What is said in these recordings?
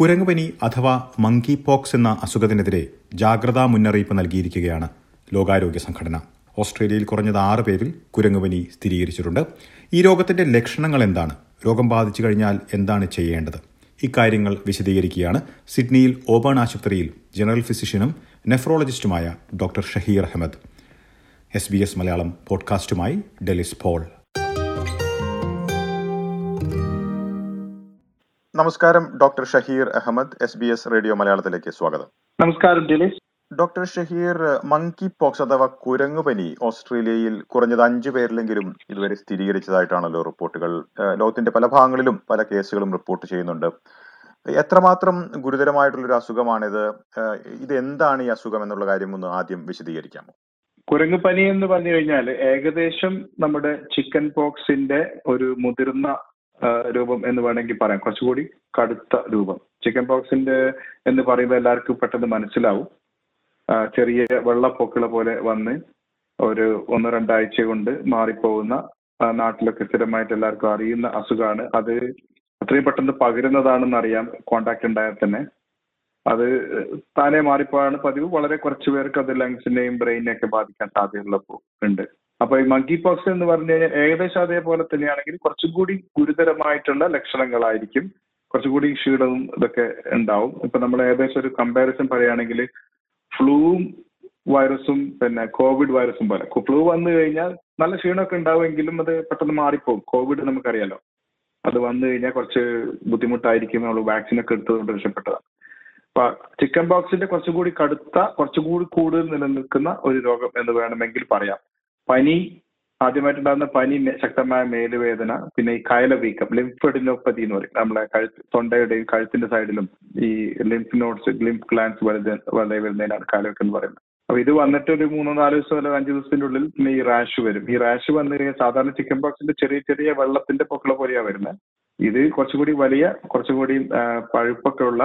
കുരങ്ങുപനി അഥവാ monkey pox എന്ന അസുഖത്തിനെതിരെ ജാഗ്രതാ മുന്നറിയിപ്പ് നൽകിയിരിക്കുകയാണ് ലോകാരോഗ്യ സംഘടന. ഓസ്ട്രേലിയയിൽ കുറഞ്ഞത് ആറ് പേരിൽ കുരങ്ങുപനി സ്ഥിരീകരിച്ചിട്ടുണ്ട്. ഈ രോഗത്തിന്റെ ലക്ഷണങ്ങൾ എന്താണ്? രോഗം ബാധിച്ചു കഴിഞ്ഞാൽ എന്താണ് ചെയ്യേണ്ടത്? ഇക്കാര്യങ്ങൾ വിശദീകരിക്കുകയാണ് സിഡ്നിയിൽ ഓബേൺ ആശുപത്രിയിൽ ജനറൽ ഫിസിഷ്യനും നെഫ്രോളജിസ്റ്റുമായ doctor Shaheer Ahmed. S B S Malayalam പോഡ്കാസ്റ്റുമായി Delys Paul. നമസ്കാരം doctor Shaheer Ahmed S B S radio മലയാളത്തിലേക്ക് സ്വാഗതം. നമസ്കാരം Delys doctor Shaheer monkeypox അഥവാ കുരങ്ങുപനി ഓസ്ട്രേലിയയിൽ കുറഞ്ഞത് അഞ്ചു പേരിലെങ്കിലും ഇതുവരെ സ്ഥിരീകരിച്ചതായിട്ടാണല്ലോ റിപ്പോർട്ടുകൾ. ലോകത്തിന്റെ പല ഭാഗങ്ങളിലും പല കേസുകളും റിപ്പോർട്ട് ചെയ്യുന്നുണ്ട്. എത്രമാത്രം ഗുരുതരമായിട്ടുള്ള ഒരു അസുഖമാണിത്? ഇത് എന്താണ് ഈ അസുഖം എന്നുള്ള കാര്യം ഒന്ന് ആദ്യം വിശദീകരിക്കാമോ? കുരങ്ങുപനി എന്ന് പറഞ്ഞു കഴിഞ്ഞാൽ ഏകദേശം നമ്മുടെ ചിക്കൻ പോക്സിന്റെ ഒരു മുതിർന്ന രൂപം എന്ന് വേണമെങ്കിൽ പറയാം. കുറച്ചുകൂടി കടുത്ത രൂപം. ചിക്കൻ പോക്സിന്റെ എന്ന് പറയുമ്പോൾ എല്ലാവർക്കും പെട്ടെന്ന് മനസ്സിലാവും. ചെറിയ വെള്ളപ്പൊക്കള പോലെ വന്ന് ഒരു ഒന്ന് രണ്ടാഴ്ച കൊണ്ട് മാറിപ്പോകുന്ന നാട്ടിലൊക്കെ സ്ഥിരമായിട്ട് എല്ലാവർക്കും അറിയുന്ന അസുഖമാണ് അത് അത്രയും പെട്ടെന്ന് പകരുന്നതാണെന്ന് അറിയാം കോണ്ടാക്ട് ഉണ്ടായാൽ തന്നെ. അത് താനെ മാറിപ്പോയാണ് പതിവ്. വളരെ കുറച്ച് പേർക്ക് അത് ലങ്സിനെയും ബ്രെയിനെയും ഒക്കെ ബാധിക്കാൻ സാധ്യതയുള്ളപ്പോൾ ഉണ്ട്. അപ്പൊ ഈ മങ്കി പോക്സ് എന്ന് പറഞ്ഞു കഴിഞ്ഞാൽ ഏകദേശം അതേപോലെ തന്നെയാണെങ്കിൽ കുറച്ചും കൂടി ഗുരുതരമായിട്ടുള്ള ലക്ഷണങ്ങളായിരിക്കും. കുറച്ചും കൂടി ക്ഷീണവും ഇതൊക്കെ ഉണ്ടാവും. ഇപ്പൊ നമ്മൾ ഏകദേശം ഒരു കമ്പാരിസൺ പറയുകയാണെങ്കിൽ ഫ്ലൂവും വൈറസും പിന്നെ കോവിഡ് വൈറസും പോലെ. ഫ്ലൂ വന്നു കഴിഞ്ഞാൽ നല്ല ക്ഷീണമൊക്കെ ഉണ്ടാവുമെങ്കിലും അത് പെട്ടെന്ന് മാറിപ്പോകും കോവിഡ് നമുക്കറിയാലോ. അത് വന്നു കഴിഞ്ഞാൽ കുറച്ച് ബുദ്ധിമുട്ടായിരിക്കും നമ്മൾ വാക്സിൻ ഒക്കെ എടുത്തുകൊണ്ട് രക്ഷപ്പെട്ടതാണ്. അപ്പൊ ചിക്കൻ ബോക്സിന്റെ കുറച്ചുകൂടി കടുത്ത കുറച്ചുകൂടി കൂടുതൽ നിലനിൽക്കുന്ന ഒരു രോഗം എന്ന് വേണമെങ്കിൽ പറയാം. പനി ആദ്യമായിട്ടുണ്ടാകുന്ന പനി ശക്തമായ മേലുവേദന പിന്നെ ഈ കയല വീക്കം ലിംഫഡിനോപ്പതി എന്ന് പറയും. നമ്മളെ കഴുത്ത് തൊണ്ടയുടെയും കഴുത്തിന്റെ സൈഡിലും ഈ ലിംഫ് നോട്ട്സ് ലിംഫ് ഗ്ലാൻസ് വളരെ വളരെ വരുന്നതിനാണ് കയലവീക്കം എന്ന് പറയുന്നത്. അപ്പൊ ഇത് വന്നിട്ട് ഒരു മൂന്നോ നാലോ ദിവസം അല്ലെങ്കിൽ അഞ്ച് ദിവസത്തിന്റെ ഉള്ളിൽ പിന്നെ ഈ റാഷ് വരും. ഈ റാഷ് വന്നു കഴിഞ്ഞാൽ സാധാരണ ചിക്കൻ ബോക്സിന്റെ ചെറിയ ചെറിയ വെള്ളത്തിന്റെ പൊക്കള പോലെയാണ് വരുന്നത്. ഇത് കുറച്ചുകൂടി വലിയ കുറച്ചുകൂടി പഴുപ്പൊക്കെ ഉള്ള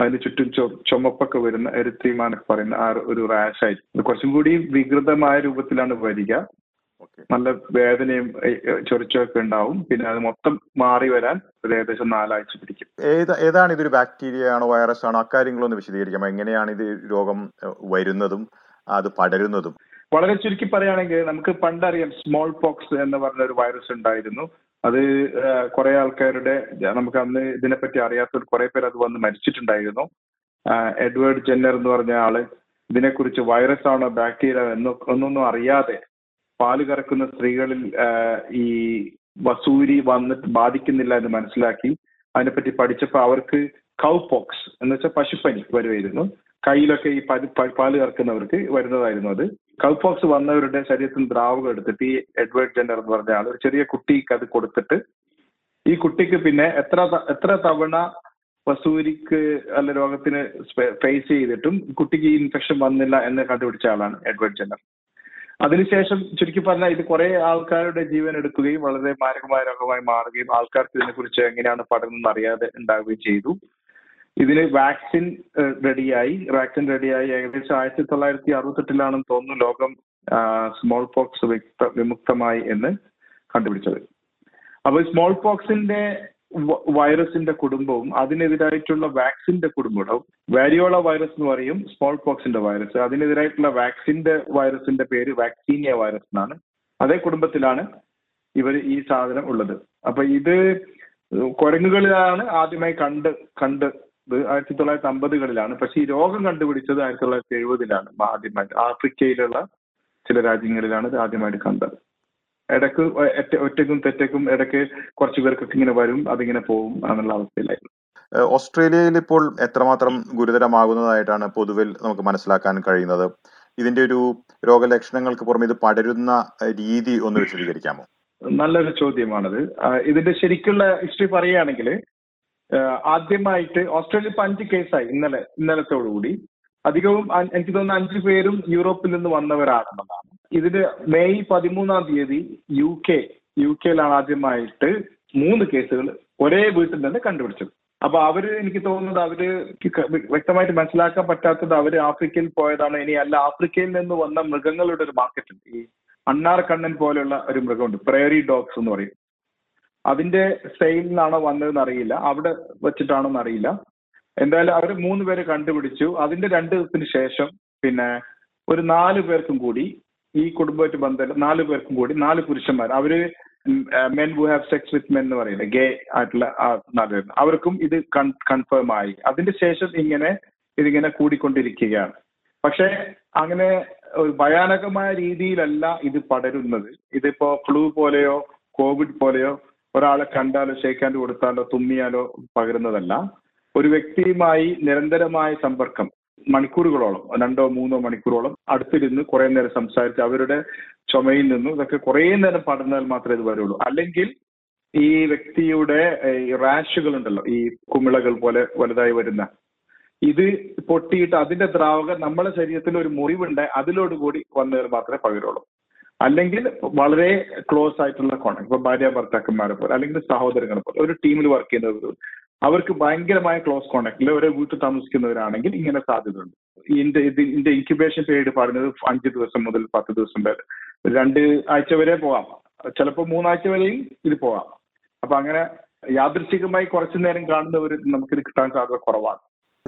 അതിന് ചുറ്റും ചുമപ്പൊക്കെ വരുന്ന എരുത്തിമാനൊക്കെ പറയുന്ന ആ ഒരു റാഷ് ആയിരിക്കും കുറച്ചും കൂടി വികൃതമായ രൂപത്തിലാണ് വരിക. നല്ല വേദനയും ചൊറിച്ചൊക്കെ ഉണ്ടാവും. പിന്നെ അത് മൊത്തം മാറി വരാൻ ഒരു ഏകദേശം നാലാഴ്ച പിടിക്കും. ഏത് ഏതാണ് ഇതൊരു ബാക്ടീരിയ ആണോ വൈറസ് ആണോ അക്കാര്യങ്ങളൊന്ന് വിശദീകരിക്കാം എങ്ങനെയാണ് ഇത് രോഗം വരുന്നതും അത് പടരുന്നതും? വളരെ ചുരുക്കി പറയുകയാണെങ്കിൽ നമുക്ക് പണ്ടറിയാം സ്മോൾ പോക്സ് എന്ന് പറഞ്ഞ ഒരു വൈറസ് ഉണ്ടായിരുന്നു. അത് കുറെ ആൾക്കാരുടെ നമുക്ക് അന്ന് ഇതിനെപ്പറ്റി അറിയാത്ത കുറെ പേര് അത് വന്ന് മരിച്ചിട്ടുണ്ടായിരുന്നു. എഡ്വേർഡ് ജെന്നർ എന്ന് പറഞ്ഞ ആൾ ഇതിനെക്കുറിച്ച് വൈറസ് ആണോ ബാക്ടീരിയ എന്നോ ഒന്നൊന്നും അറിയാതെ പാൽ കറക്കുന്ന സ്ത്രീകളിൽ ഈ വസൂരി വന്നിട്ട് ബാധിക്കുന്നില്ല എന്ന് മനസ്സിലാക്കി. അതിനെപ്പറ്റി പഠിച്ചപ്പോൾ അവർക്ക് കൗ പോക്സ് എന്ന് വെച്ചാൽ പശുപ്പനി വരുമായിരുന്നു കയ്യിലൊക്കെ ഈ പാൽ കറക്കുന്നവർക്ക് വരുന്നതായിരുന്നു അത്. കൗപോക്സ് വന്നവരുടെ ശരീരത്തിൽ ദ്രാവകം എടുത്തിട്ട് ഈ എഡ്വേർഡ് ജെന്നർ എന്ന് പറഞ്ഞ ആൾ ഒരു ചെറിയ കുട്ടിക്ക് അത് കൊടുത്തിട്ട് ഈ കുട്ടിക്ക് പിന്നെ എത്ര എത്ര തവണ വസൂരിക്ക് അല്ല രോഗത്തിന് ഫേസ് ചെയ്തിട്ടും കുട്ടിക്ക് ഈ ഇൻഫെക്ഷൻ വന്നില്ല എന്ന് കണ്ടുപിടിച്ച ആളാണ് എഡ്വേർഡ് ജെന്നർ അതിനുശേഷം ചുരുക്കി പറഞ്ഞാൽ ഇത് കുറെ ആൾക്കാരുടെ ജീവൻ എടുക്കുകയും വളരെ മാരകമായ രോഗമായി മാറുകയും ആൾക്കാർക്ക് ഇതിനെക്കുറിച്ച് എങ്ങനെയാണ് പഠനം അറിയാതെ ഉണ്ടാവുകയും ചെയ്തു. ഇതിന് വാക്സിൻ റെഡിയായി. വാക്സിൻ റെഡിയായി ഏകദേശം ആയിരത്തി തൊള്ളായിരത്തി അറുപത്തെട്ടിലാണെന്ന് തോന്നുന്നു ലോകം സ്മോൾ പോക്സ് വിമുക്തമായി എന്ന് കണ്ടുപിടിച്ചത്. അപ്പോൾ സ്മോൾ പോക്സിന്റെ വൈറസിന്റെ കുടുംബവും അതിനെതിരായിട്ടുള്ള വാക്സിന്റെ കുടുംബവും വാരിയോള വൈറസ് എന്ന് പറയും സ്മോൾ പോക്സിന്റെ വൈറസ്. അതിനെതിരായിട്ടുള്ള വാക്സിന്റെ വൈറസിന്റെ പേര് വാക്സീനിയ വൈറസ് എന്നാണ്. അതേ കുടുംബത്തിലാണ് ഇവർ ഈ സാധനം ഉള്ളത്. അപ്പൊ ഇത് കുരങ്ങുകളിലാണ് ആദ്യമായി കണ്ട് കണ്ട് ആയിരത്തി തൊള്ളായിരത്തി അമ്പതുകളിലാണ് പക്ഷെ ഈ രോഗം കണ്ടുപിടിച്ചത് ആയിരത്തി തൊള്ളായിരത്തി എഴുപതിലാണ് ആദ്യമായിട്ട്. ആഫ്രിക്കയിലുള്ള ചില രാജ്യങ്ങളിലാണ് ഇത് ആദ്യമായിട്ട് കണ്ടത്. ഇടയ്ക്ക് ഒറ്റക്കും തെറ്റക്കും ഇടയ്ക്ക് കുറച്ചു പേർക്കൊക്കെ ഇങ്ങനെ വരും അതിങ്ങനെ പോകും എന്നുള്ള അവസ്ഥയിലായിരുന്നു. ഓസ്ട്രേലിയയിൽ ഇപ്പോൾ എത്രമാത്രം ഗുരുതരമാകുന്നതായിട്ടാണ് പൊതുവിൽ നമുക്ക് മനസ്സിലാക്കാൻ കഴിയുന്നത്? ഇതിന്റെ ഒരു രോഗലക്ഷണങ്ങൾക്ക് പുറമെ ഇത് പടരുന്ന രീതി ഒന്ന് വിശദീകരിക്കാമോ? നല്ലൊരു ചോദ്യമാണത്. ഇതിന്റെ ശരിക്കുള്ള ഹിസ്റ്ററി പറയുകയാണെങ്കിൽ ആദ്യമായിട്ട് ഓസ്ട്രേലിയ ഇപ്പൊ അഞ്ച് കേസായി ഇന്നലെ ഇന്നലത്തോടുകൂടി. അധികവും എനിക്ക് തോന്നുന്ന അഞ്ചു പേരും യൂറോപ്പിൽ നിന്ന് വന്നവരാണെന്നതാണ് ഇതിന് മെയ് പതിമൂന്നാം തീയതി യു കെ യു കെയിലാണ് ആദ്യമായിട്ട് മൂന്ന് കേസുകൾ ഒരേ വീട്ടിൽ തന്നെ കണ്ടുപിടിച്ചത്. അപ്പൊ അവർ എനിക്ക് തോന്നുന്നത് അവർ വ്യക്തമായിട്ട് മനസ്സിലാക്കാൻ പറ്റാത്തത് അവർ ആഫ്രിക്കയിൽ പോയതാണ്. ഇനി അല്ല ആഫ്രിക്കയിൽ നിന്ന് വന്ന മൃഗങ്ങളുടെ ഒരു മാർക്കറ്റ് ഉണ്ട്. ഈ അണ്ണാർ കണ്ണൻ പോലെയുള്ള ഒരു മൃഗമുണ്ട്. പ്രയറി ഡോഗ്സ് എന്ന് പറയും. അതിന്റെ സെയിലിനാണോ വന്നതെന്ന് അറിയില്ല. അവിടെ വെച്ചിട്ടാണോന്ന് അറിയില്ല. എന്തായാലും അവർ മൂന്ന് പേരെ കണ്ടുപിടിച്ചു. അതിന്റെ രണ്ട് ദിവസത്തിന് ശേഷം പിന്നെ ഒരു നാല് പേർക്കും കൂടി ഈ കുടുംബമായിട്ട് ബന്ധം നാല് പേർക്കും കൂടി നാല് പുരുഷന്മാർ അവർ men who have sex with men എന്ന് പറയുന്നത് ഗേ ആയിട്ടുള്ള ആ നാല് പേര് അവർക്കും ഇത് കൺഫേം ആയി. അതിന്റെ ശേഷം ഇങ്ങനെ ഇതിങ്ങനെ കൂടിക്കൊണ്ടിരിക്കുകയാണ്. പക്ഷെ അങ്ങനെ ഒരു ഭയാനകമായ രീതിയിലല്ല ഇത് പടരുന്നത്. ഇതിപ്പോ ഫ്ലൂ പോലെയോ കോവിഡ് പോലെയോ ഒരാളെ കണ്ടാലോ ഷേക്കാൻഡ് കൊടുത്താലോ തുമ്മിയാലോ പകരുന്നതല്ല. ഒരു വ്യക്തിയുമായി നിരന്തരമായ സമ്പർക്കം മണിക്കൂറുകളോളം രണ്ടോ മൂന്നോ മണിക്കൂറോളം അടുത്തിരുന്ന് കുറെ നേരം സംസാരിച്ച് അവരുടെ ചുമയിൽ നിന്നും ഇതൊക്കെ കുറെ നേരം പടർന്നാൽ മാത്രമേ ഇത് വരുള്ളൂ. അല്ലെങ്കിൽ ഈ വ്യക്തിയുടെ റാഷുകൾ ഉണ്ടല്ലോ ഈ കുമിളകൾ പോലെ വലുതായി വരുന്ന ഇത് പൊട്ടിയിട്ട് അതിന്റെ ദ്രാവകം നമ്മുടെ ശരീരത്തിൽ ഒരു മുറിവുണ്ട് അതിലോട് കൂടി വന്നാൽ മാത്രമേ പകരുള്ളൂ. അല്ലെങ്കിൽ വളരെ ക്ലോസ് ആയിട്ടുള്ള കോണ്ടാക്ട് ഇപ്പൊ ഭാര്യ ഭർത്താക്കന്മാരെ പോലെ അല്ലെങ്കിൽ സഹോദരങ്ങളെ പോലെ ഒരു ടീമിൽ വർക്ക് ചെയ്യുന്നവർ അവർക്ക് ഭയങ്കരമായ ക്ലോസ് കോണ്ടാക്ടിൽ ഒരേ വീട്ടിൽ താമസിക്കുന്നവരാണെങ്കിൽ ഇങ്ങനെ സാധ്യതയുണ്ട്. ഇതിന്റെ ഇതിന്റെ ഇൻക്യുബേഷൻ പീരീഡ് പറയുന്നത് അഞ്ച് ദിവസം മുതൽ പത്ത് ദിവസം വരെ. രണ്ട് ആഴ്ച വരെ പോവാം. ചിലപ്പോൾ മൂന്നാഴ്ച വരെയും ഇത് പോവാം. അപ്പൊ അങ്ങനെ യാദൃശികമായി കുറച്ചു നേരം കാണുന്നവർ നമുക്കിത് കിട്ടാൻ സാധ്യത കുറവാണ്.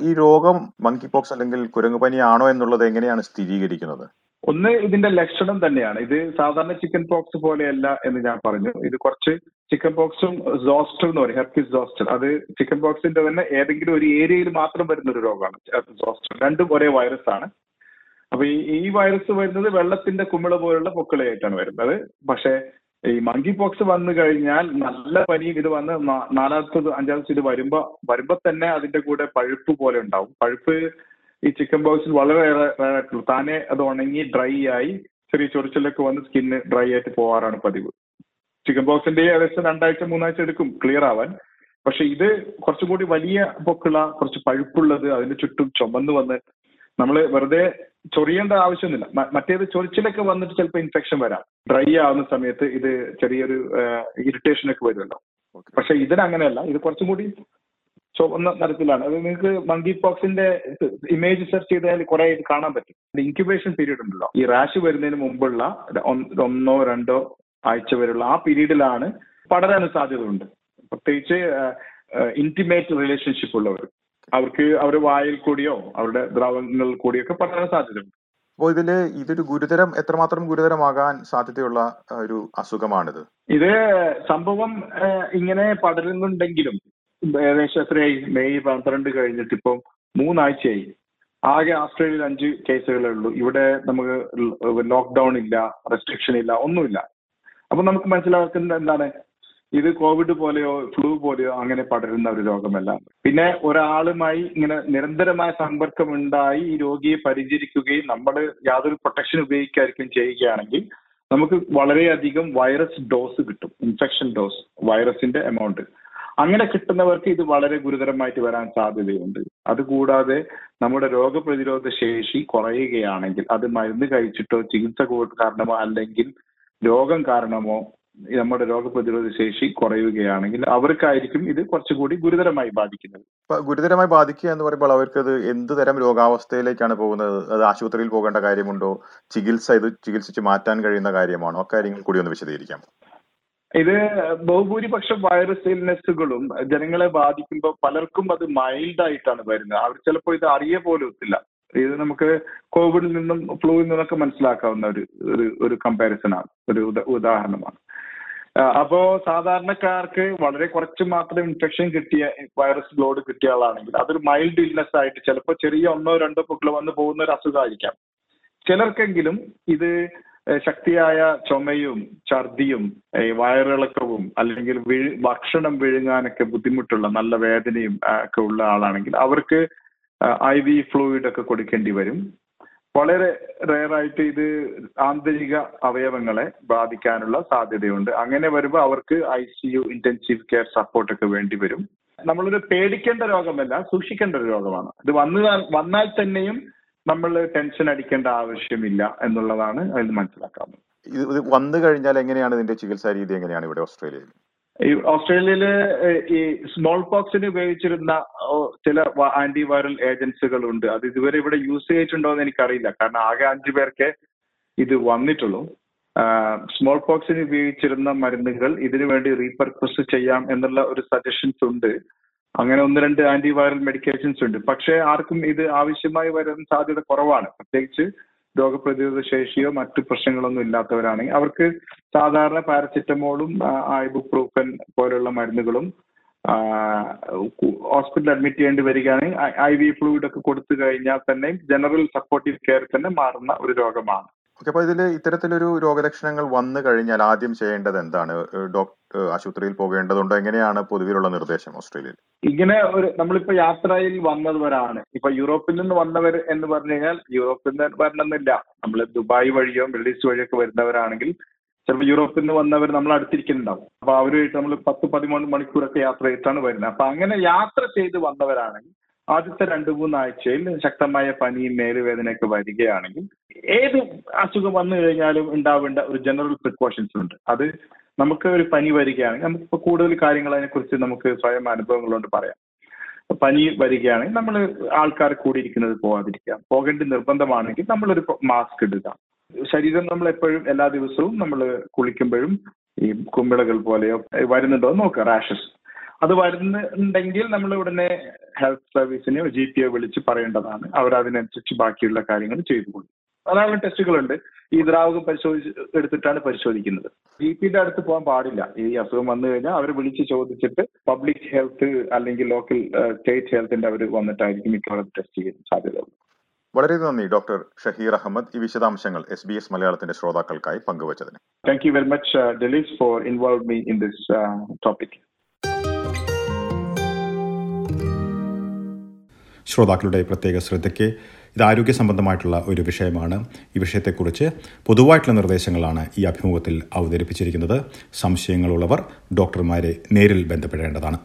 ഈ രോഗം മങ്കി പോക്സ് അല്ലെങ്കിൽ കുരങ്ങുപനി ആണോ എന്നുള്ളത് എങ്ങനെയാണ് സ്ഥിരീകരിക്കുന്നത്? ഒന്ന് ഇതിന്റെ ലക്ഷണം തന്നെയാണ്. ഇത് സാധാരണ ചിക്കൻ പോക്സ് പോലെയല്ല എന്ന് ഞാൻ പറഞ്ഞു. ഇത് കുറച്ച് ചിക്കൻ പോക്സും സോസ്റ്റർ എന്ന് പറയും ഹെർപ്പിസ് സോസ്റ്റർ അത് ചിക്കൻ പോക്സിന്റെ തന്നെ ഏതെങ്കിലും ഒരു ഏരിയയിൽ മാത്രം വരുന്ന ഒരു രോഗമാണ് സോസ്റ്റർ രണ്ടും ഒരേ വൈറസ് ആണ്. അപ്പൊ ഈ ഈ വൈറസ് വരുന്നത് വെള്ളത്തിന്റെ കുമിള പോലുള്ള പൊക്കിളയായിട്ടാണ് വരുന്നത്. പക്ഷേ ഈ മങ്കി പോക്സ് വന്നു കഴിഞ്ഞാൽ നല്ല പനിയും ഇത് വന്ന് നാലാമത്തത് അഞ്ചാമത്തത് ഇത് വരുമ്പോ വരുമ്പോ തന്നെ അതിന്റെ കൂടെ പഴുപ്പ് പോലെ ഉണ്ടാവും. പഴുപ്പ് ഈ ചിക്കൻ ബോക്സ് വളരെ ആയിട്ടുള്ളൂ താനെ അത് ഉണങ്ങി ഡ്രൈ ആയി ചെറിയ ചൊറിച്ചിലൊക്കെ വന്ന് സ്കിന്ന് ഡ്രൈ ആയിട്ട് പോവാറാണ് പതിവ്. ചിക്കൻ ബോക്സിന്റെ ഏകദേശം രണ്ടാഴ്ച മൂന്നാഴ്ച എടുക്കും ക്ലിയർ ആവാൻ. പക്ഷെ ഇത് കുറച്ചും കൂടി വലിയ പൊക്കുള്ള കുറച്ച് പഴുപ്പുള്ളത് അതിന് ചുറ്റും ചുമന്ന് വന്ന് നമ്മൾ വെറുതെ ചൊറിയേണ്ട ആവശ്യമൊന്നുമില്ല. മറ്റേത് ചൊറിച്ചിലൊക്കെ വന്നിട്ട് ചിലപ്പോൾ ഇൻഫെക്ഷൻ വരാം. ഡ്രൈ ആവുന്ന സമയത്ത് ഇത് ചെറിയൊരു ഇറിറ്റേഷൻ ഒക്കെ വരുമല്ലോ. പക്ഷെ ഇതിനങ്ങനെയല്ല. ഇത് കുറച്ചും കൂടി ചുവന്ന നിറത്തിലാണ് അത് നിങ്ങൾക്ക് മങ്കി പോക്സിന്റെ ഇമേജ് സെർച്ച് ചെയ്താൽ കുറെ ഇത് കാണാൻ പറ്റും. ഇൻക്യുബേഷൻ പീരീഡ് ഉണ്ടല്ലോ. ഈ റാഷ് വരുന്നതിന് മുമ്പുള്ള ഒന്നോ രണ്ടോ ആഴ്ച വരെയുള്ള ആ പീരീഡിലാണ് പടരാൻ സാധ്യതയുണ്ട്. പ്രത്യേകിച്ച് ഇന്റിമേറ്റ് റിലേഷൻഷിപ്പ് ഉള്ളവർ. അവർക്ക് അവരുടെ വായിൽ കൂടിയോ അവരുടെ ദ്രാവകങ്ങളിൽ കൂടിയൊക്കെ പടരാൻ സാധ്യതയുണ്ട്. അപ്പോൾ ഇതിൽ ഇതൊരു ഗുരുതരം എത്രമാത്രം ഗുരുതരമാകാൻ സാധ്യതയുള്ള ഒരു അസുഖമാണിത്? ഇത് സംഭവം ഇങ്ങനെ പടരുന്നുണ്ടെങ്കിലും ഏകദേശം എത്രയായി? മെയ് പന്ത്രണ്ട് കഴിഞ്ഞിട്ട് ഇപ്പം മൂന്നാഴ്ചയായി. ആകെ ഓസ്ട്രേലിയയിൽ അഞ്ച് കേസുകളേ ഉള്ളൂ. ഇവിടെ നമുക്ക് ലോക്ക്ഡൌൺ ഇല്ല റെസ്ട്രിക്ഷൻ ഇല്ല ഒന്നുമില്ല. അപ്പൊ നമുക്ക് മനസ്സിലാക്കുന്നത് എന്താണ്? ഇത് കോവിഡ് പോലെയോ ഫ്ലൂ പോലെയോ അങ്ങനെ പടരുന്ന ഒരു രോഗമല്ല. പിന്നെ ഒരാളുമായി ഇങ്ങനെ നിരന്തരമായ സമ്പർക്കം ഉണ്ടായി ഈ രോഗിയെ പരിചരിക്കുകയും നമ്മൾ യാതൊരു പ്രൊട്ടക്ഷൻ ഉപയോഗിക്കാതിരിക്കുകയും ചെയ്യുകയാണെങ്കിൽ നമുക്ക് വളരെയധികം വൈറസ് ഡോസ് കിട്ടും. ഇൻഫെക്ഷൻ ഡോസ് വൈറസിന്റെ എമൗണ്ട് അങ്ങനെ കിട്ടുന്നവർക്ക് ഇത് വളരെ ഗുരുതരമായിട്ട് വരാൻ സാധ്യതയുണ്ട്. അതുകൂടാതെ നമ്മുടെ രോഗപ്രതിരോധ ശേഷി കുറയുകയാണെങ്കിൽ അത് മരുന്ന് കഴിച്ചിട്ടോ ചികിത്സ കാരണമോ അല്ലെങ്കിൽ രോഗം കാരണമോ നമ്മുടെ രോഗപ്രതിരോധ ശേഷി കുറയുകയാണെങ്കിൽ അവർക്കായിരിക്കും ഇത് കുറച്ചുകൂടി ഗുരുതരമായി ബാധിക്കുന്നത്. ഗുരുതരമായി ബാധിക്കുക എന്ന് പറയുമ്പോൾ അവർക്ക് അത് എന്ത് തരം രോഗാവസ്ഥയിലേക്കാണ് പോകുന്നത്? അത് ആശുപത്രിയിൽ പോകേണ്ട കാര്യമുണ്ടോ? ചികിത്സ ഇത് ചികിത്സിച്ച് മാറ്റാൻ കഴിയുന്ന കാര്യമാണോ? അക്കാര്യങ്ങൾ കൂടി ഒന്ന് വിശദീകരിക്കാം. ഇത് ബഹുഭൂരിപക്ഷം വൈറസ് ഇൽനെസ്സുകളും ജനങ്ങളെ ബാധിക്കുമ്പോൾ പലർക്കും അത് മൈൽഡ് ആയിട്ടാണ് വരുന്നത്. അവർ ചിലപ്പോൾ ഇത് അറിയ പോലും ഇല്ല ഇത് നമുക്ക് കോവിഡിൽ നിന്നും ഫ്ലൂവിൽ നിന്നൊക്കെ മനസ്സിലാക്കാവുന്ന ഒരു ഒരു കമ്പാരിസൺ ആണ്. ഒരു ഉദാഹരണമാണ്. അപ്പോ സാധാരണക്കാർക്ക് വളരെ കുറച്ച് മാത്രം ഇൻഫെക്ഷൻ കിട്ടിയ വൈറസ് ലോഡ് കിട്ടിയ ആളാണെങ്കിൽ അതൊരു മൈൽഡ് ഇൽനെസ് ആയിട്ട് ചിലപ്പോൾ ചെറിയ ഒന്നോ രണ്ടോ പൊക്കിൾ വന്ന് പോകുന്ന ഒരു അസുഖമായിരിക്കാം. ചിലർക്കെങ്കിലും ഇത് ശക്തിയായ ചുമയും ഛർദിയും വയറിളക്കവും അല്ലെങ്കിൽ വിഴു ഭക്ഷണം വിഴുങ്ങാനൊക്കെ ബുദ്ധിമുട്ടുള്ള നല്ല വേദനയും ഒക്കെ ഉള്ള ആളാണെങ്കിൽ അവർക്ക് ഐ വി ഫ്ലൂയിഡ് ഒക്കെ കൊടുക്കേണ്ടി വരും. വളരെ റെയറായിട്ട് ഇത് ആന്തരിക അവയവങ്ങളെ ബാധിക്കാനുള്ള സാധ്യതയുണ്ട്. അങ്ങനെ വരുമ്പോൾ അവർക്ക് I C U intensive care support ഒക്കെ വേണ്ടി വരും. നമ്മളൊരു പേടിക്കേണ്ട രോഗമല്ല സൂക്ഷിക്കേണ്ട ഒരു രോഗമാണ്. ഇത് വന്നാൽ വന്നാൽ തന്നെയും നമ്മൾ ടെൻഷൻ അടിക്കേണ്ട ആവശ്യമില്ല എന്നുള്ളതാണ് അതിൽ മനസ്സിലാക്കാവുന്നത്. ഇത് വന്നു കഴിഞ്ഞാൽ എങ്ങനെയാണ് ഇതിന്റെ ചികിത്സാ രീതി എങ്ങനെയാണ് ഇവിടെ ഓസ്ട്രേലിയയിൽ? ഈ ഓസ്ട്രേലിയയിൽ ഈ സ്മോൾ പോക്സിന് ഉപയോഗിച്ചിരുന്ന ചില ആന്റിവൈറൽ ഏജൻസികൾ ഉണ്ട്. അത് ഇതുവരെ ഇവിടെ യൂസ് ചെയ്തിട്ടുണ്ടോ എന്ന് എനിക്കറിയില്ല. കാരണം ആകെ അഞ്ചു പേർക്ക് ഇത് വന്നിട്ടുള്ളൂ. സ്മോൾ പോക്സിന് ഉപയോഗിച്ചിരുന്ന മരുന്നുകൾ ഇതിനു വേണ്ടി റീപർപ്പസ് ചെയ്യാം എന്നുള്ള ഒരു സജഷൻസ് ഉണ്ട്. അങ്ങനെ ഒന്ന് രണ്ട് ആന്റിവൈറൽ മെഡിക്കേഷൻസ് ഉണ്ട്. പക്ഷേ ആർക്കും ഇത് ആവശ്യമായി വരാൻ സാധ്യത കുറവാണ്. പ്രത്യേകിച്ച് രോഗപ്രതിരോധ ശേഷിയോ മറ്റു പ്രശ്നങ്ങളൊന്നും ഇല്ലാത്തവരാണെങ്കിൽ അവർക്ക് സാധാരണ പാരസിറ്റമോളും ഐബുപ്രൂഫൻ പോലുള്ള മരുന്നുകളും ഹോസ്പിറ്റലിൽ അഡ്മിറ്റ് ചെയ്യേണ്ടി വരികയാണെങ്കിൽ ഐ വി ഫ്ലൂയിഡ് ഒക്കെ കൊടുത്തു കഴിഞ്ഞാൽ തന്നെ ജനറൽ സപ്പോർട്ടീവ് കെയർ തന്നെ മാറുന്ന ഒരു രോഗമാണ്. ഓക്കെ അപ്പൊ ഇതിൽ ഇത്തരത്തിലൊരു രോഗലക്ഷണങ്ങൾ വന്നു കഴിഞ്ഞാൽ ആദ്യം ചെയ്യേണ്ടത് എന്താണ്? ഡോക്ടർ ആശുപത്രിയിൽ പോകേണ്ടതുണ്ടോ. എങ്ങനെയാണ് പൊതുവിലുള്ള നിർദ്ദേശം ഓസ്ട്രേലിയയിൽ? ഇങ്ങനെ ഒരു നമ്മളിപ്പോ യാത്രയിൽ വന്നവരാണ്. ഇപ്പൊ യൂറോപ്പിൽ നിന്ന് വന്നവർ എന്ന് പറഞ്ഞു കഴിഞ്ഞാൽ യൂറോപ്പിൽ നിന്ന് വരണമെന്നില്ല. നമ്മൾ ദുബായ് വഴിയോ മിഡിൽ ഈസ്റ്റ് വഴിയോ ഒക്കെ വരുന്നവരാണെങ്കിൽ ചിലപ്പോൾ യൂറോപ്പിൽ നിന്ന് വന്നവർ നമ്മൾ അടുത്തിരിക്കുന്നുണ്ടാവും. അപ്പൊ അവരുമായിട്ട് നമ്മൾ പത്ത് പതിമൂന്ന് മണിക്കൂറൊക്കെ യാത്ര ചെയ്തിട്ടാണ് വരുന്നത്. അപ്പൊ അങ്ങനെ യാത്ര ചെയ്ത് വന്നവരാണെങ്കിൽ ആദ്യത്തെ രണ്ട് മൂന്നാഴ്ചയിൽ ശക്തമായ പനിയും മേലുവേദനയൊക്കെ വരികയാണെങ്കിൽ ഏത് അസുഖം വന്നു കഴിഞ്ഞാലും ഉണ്ടാവേണ്ട ഒരു ജനറൽ പ്രിക്കോഷൻസ് ഉണ്ട്. അത് നമുക്ക് ഒരു പനി വരികയാണെങ്കിൽ നമുക്കിപ്പോൾ കൂടുതൽ കാര്യങ്ങൾ അതിനെക്കുറിച്ച് നമുക്ക് സ്വയം അനുഭവങ്ങൾ കൊണ്ട് പറയാം. പനി വരികയാണെങ്കിൽ നമ്മൾ ആൾക്കാർ കൂടിയിരിക്കുന്നത് പോകാതിരിക്കുക പോകേണ്ട നിർബന്ധമാണെങ്കിൽ നമ്മളൊരു മാസ്ക് ഇടുക. ശരീരം നമ്മൾ എപ്പോഴും എല്ലാ ദിവസവും നമ്മൾ കുളിക്കുമ്പോഴും ഈ കുമ്പിളകൾ പോലെയോ വരുന്നുണ്ടോ നോക്കുക. റാഷസ് അത് വരുന്നുണ്ടെങ്കിൽ നമ്മൾ ഉടനെ ഹെൽത്ത് സർവീസിനെയോ ജി പിയോ വിളിച്ച് പറയേണ്ടതാണ്. അവർ അതിനനുസരിച്ച് ബാക്കിയുള്ള കാര്യങ്ങൾ ചെയ്തു കൊടുക്കും. ധാരാളം ടെസ്റ്റുകളുണ്ട് ഈ ദ്രാവകം പരിശോധിച്ച് എടുത്തിട്ടാണ് പരിശോധിക്കുന്നത്. ജി പിയുടെ അടുത്ത് പോകാൻ പാടില്ല. ഈ അസുഖം വന്നു കഴിഞ്ഞാൽ അവർ വിളിച്ച് ചോദിച്ചിട്ട് പബ്ലിക് ഹെൽത്ത് അല്ലെങ്കിൽ ലോക്കൽ സ്റ്റേറ്റ് ഹെൽത്തിന്റെ അവർ വന്നിട്ടായിരിക്കും മിക്കവാറും ടെസ്റ്റ് ചെയ്യാൻ സാധ്യത വളരെ നന്ദി ഡോക്ടർ ഷഹീർ അഹമ്മദ്. ഈ വിശദാംശങ്ങൾ എസ് ബി എസ് മലയാളത്തിന്റെ ശ്രോതാക്കൾക്കായി പങ്കുവച്ചതിന്. Thank you very much Delys for involve me in this topic ശ്രോതാക്കളുടെ പ്രത്യേക ശ്രദ്ധയ്ക്ക് ഇത് ആരോഗ്യ സംബന്ധമായിട്ടുള്ള ഒരു വിഷയമാണ്. ഈ വിഷയത്തെക്കുറിച്ച് പൊതുവായിട്ടുള്ള നിർദ്ദേശങ്ങളാണ് ഈ അഭിമുഖത്തിൽ അവതരിപ്പിച്ചിരിക്കുന്നത്. സംശയങ്ങളുള്ളവർ ഡോക്ടർമാരെ നേരിൽ ബന്ധപ്പെടേണ്ടതാണ്.